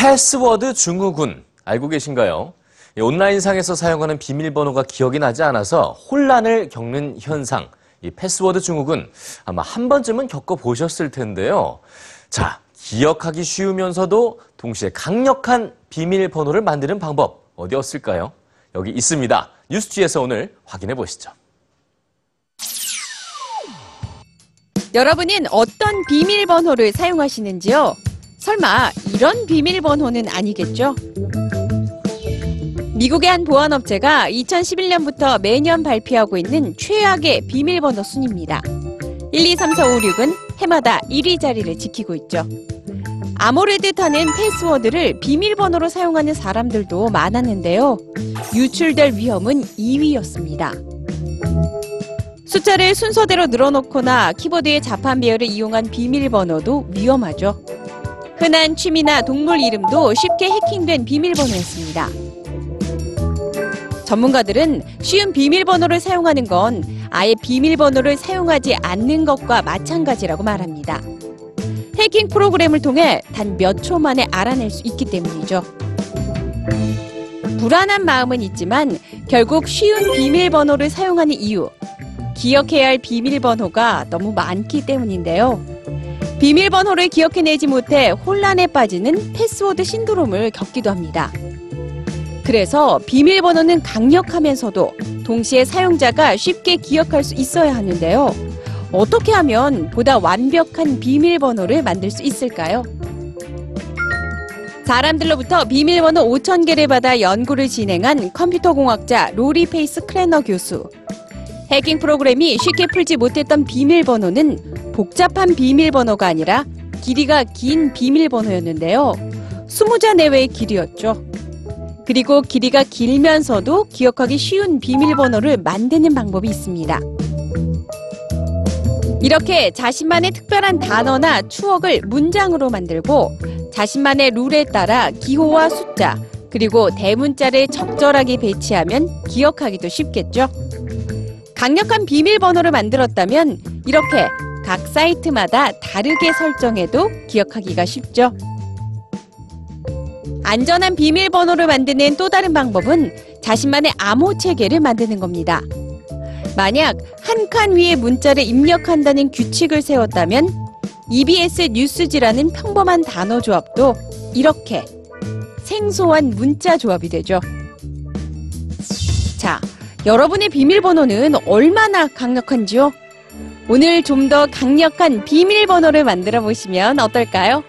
패스워드 증후군 알고 계신가요? 이 온라인상에서 사용하는 비밀번호가 기억이 나지 않아서 혼란을 겪는 현상. 이 패스워드 증후군 아마 한 번쯤은 겪어보셨을 텐데요. 자, 기억하기 쉬우면서도 동시에 강력한 비밀번호를 만드는 방법 어디 있을까요? 여기 있습니다. 뉴스G에서 오늘 확인해 보시죠. 여러분은 어떤 비밀번호를 사용하시는지요? 설마 이런 비밀번호는 아니겠죠? 미국의 한 보안업체가 2011년부터 매년 발표하고 있는 최악의 비밀번호 순입니다. 1, 2, 3, 4, 5, 6은 해마다 1위 자리를 지키고 있죠. 아모레드 타는 패스워드를 비밀번호로 사용하는 사람들도 많았는데요. 유출될 위험은 2위였습니다. 숫자를 순서대로 늘어놓거나 키보드의 자판 배열을 이용한 비밀번호도 위험하죠. 흔한 취미나 동물 이름도 쉽게 해킹된 비밀번호였습니다. 전문가들은 쉬운 비밀번호를 사용하는 건 아예 비밀번호를 사용하지 않는 것과 마찬가지라고 말합니다. 해킹 프로그램을 통해 단 몇 초 만에 알아낼 수 있기 때문이죠. 불안한 마음은 있지만 결국 쉬운 비밀번호를 사용하는 이유, 기억해야 할 비밀번호가 너무 많기 때문인데요. 비밀번호를 기억해내지 못해 혼란에 빠지는 패스워드 신드롬을 겪기도 합니다. 그래서 비밀번호는 강력하면서도 동시에 사용자가 쉽게 기억할 수 있어야 하는데요. 어떻게 하면 보다 완벽한 비밀번호를 만들 수 있을까요? 사람들로부터 비밀번호 5,000개를 받아 연구를 진행한 컴퓨터공학자 로리 페이스 크래너 교수. 해킹 프로그램이 쉽게 풀지 못했던 비밀번호는 복잡한 비밀번호가 아니라 길이가 긴 비밀번호였는데요. 20자 내외의 길이였죠. 그리고 길이가 길면서도 기억하기 쉬운 비밀번호를 만드는 방법이 있습니다. 이렇게 자신만의 특별한 단어나 추억을 문장으로 만들고 자신만의 룰에 따라 기호와 숫자, 그리고 대문자를 적절하게 배치하면 기억하기도 쉽겠죠. 강력한 비밀번호를 만들었다면 이렇게 각 사이트마다 다르게 설정해도 기억하기가 쉽죠. 안전한 비밀번호를 만드는 또 다른 방법은 자신만의 암호 체계를 만드는 겁니다. 만약 한 칸 위에 문자를 입력한다는 규칙을 세웠다면 EBS 뉴스지라는 평범한 단어 조합도 이렇게 생소한 문자 조합이 되죠. 자, 여러분의 비밀번호는 얼마나 강력한지요? 오늘 좀 더 강력한 비밀번호를 만들어 보시면 어떨까요?